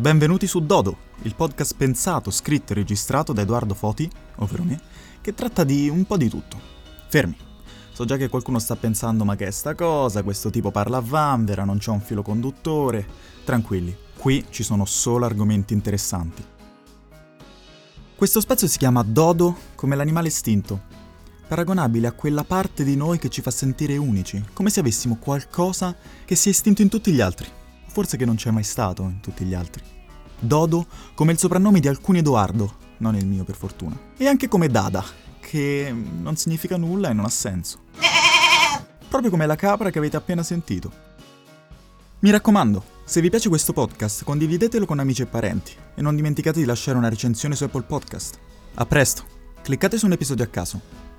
Benvenuti su Dodo, il podcast pensato, scritto e registrato da Edoardo Foti, ovvero me, che tratta di un po' di tutto. Fermi. So già che qualcuno sta pensando ma che è sta cosa, questo tipo parla a vanvera, non c'è un filo conduttore. Tranquilli, qui ci sono solo argomenti interessanti. Questo spazio si chiama Dodo come l'animale estinto, paragonabile a quella parte di noi che ci fa sentire unici, come se avessimo qualcosa che si è estinto in tutti gli altri, forse che non c'è mai stato in tutti gli altri. Dodo come il soprannome di alcuni Edoardo, non il mio per fortuna, e anche come Dada, che non significa nulla e non ha senso. Proprio come la capra che avete appena sentito. Mi raccomando, se vi piace questo podcast condividetelo con amici e parenti e non dimenticate di lasciare una recensione su Apple Podcast. A presto, cliccate su un episodio a caso.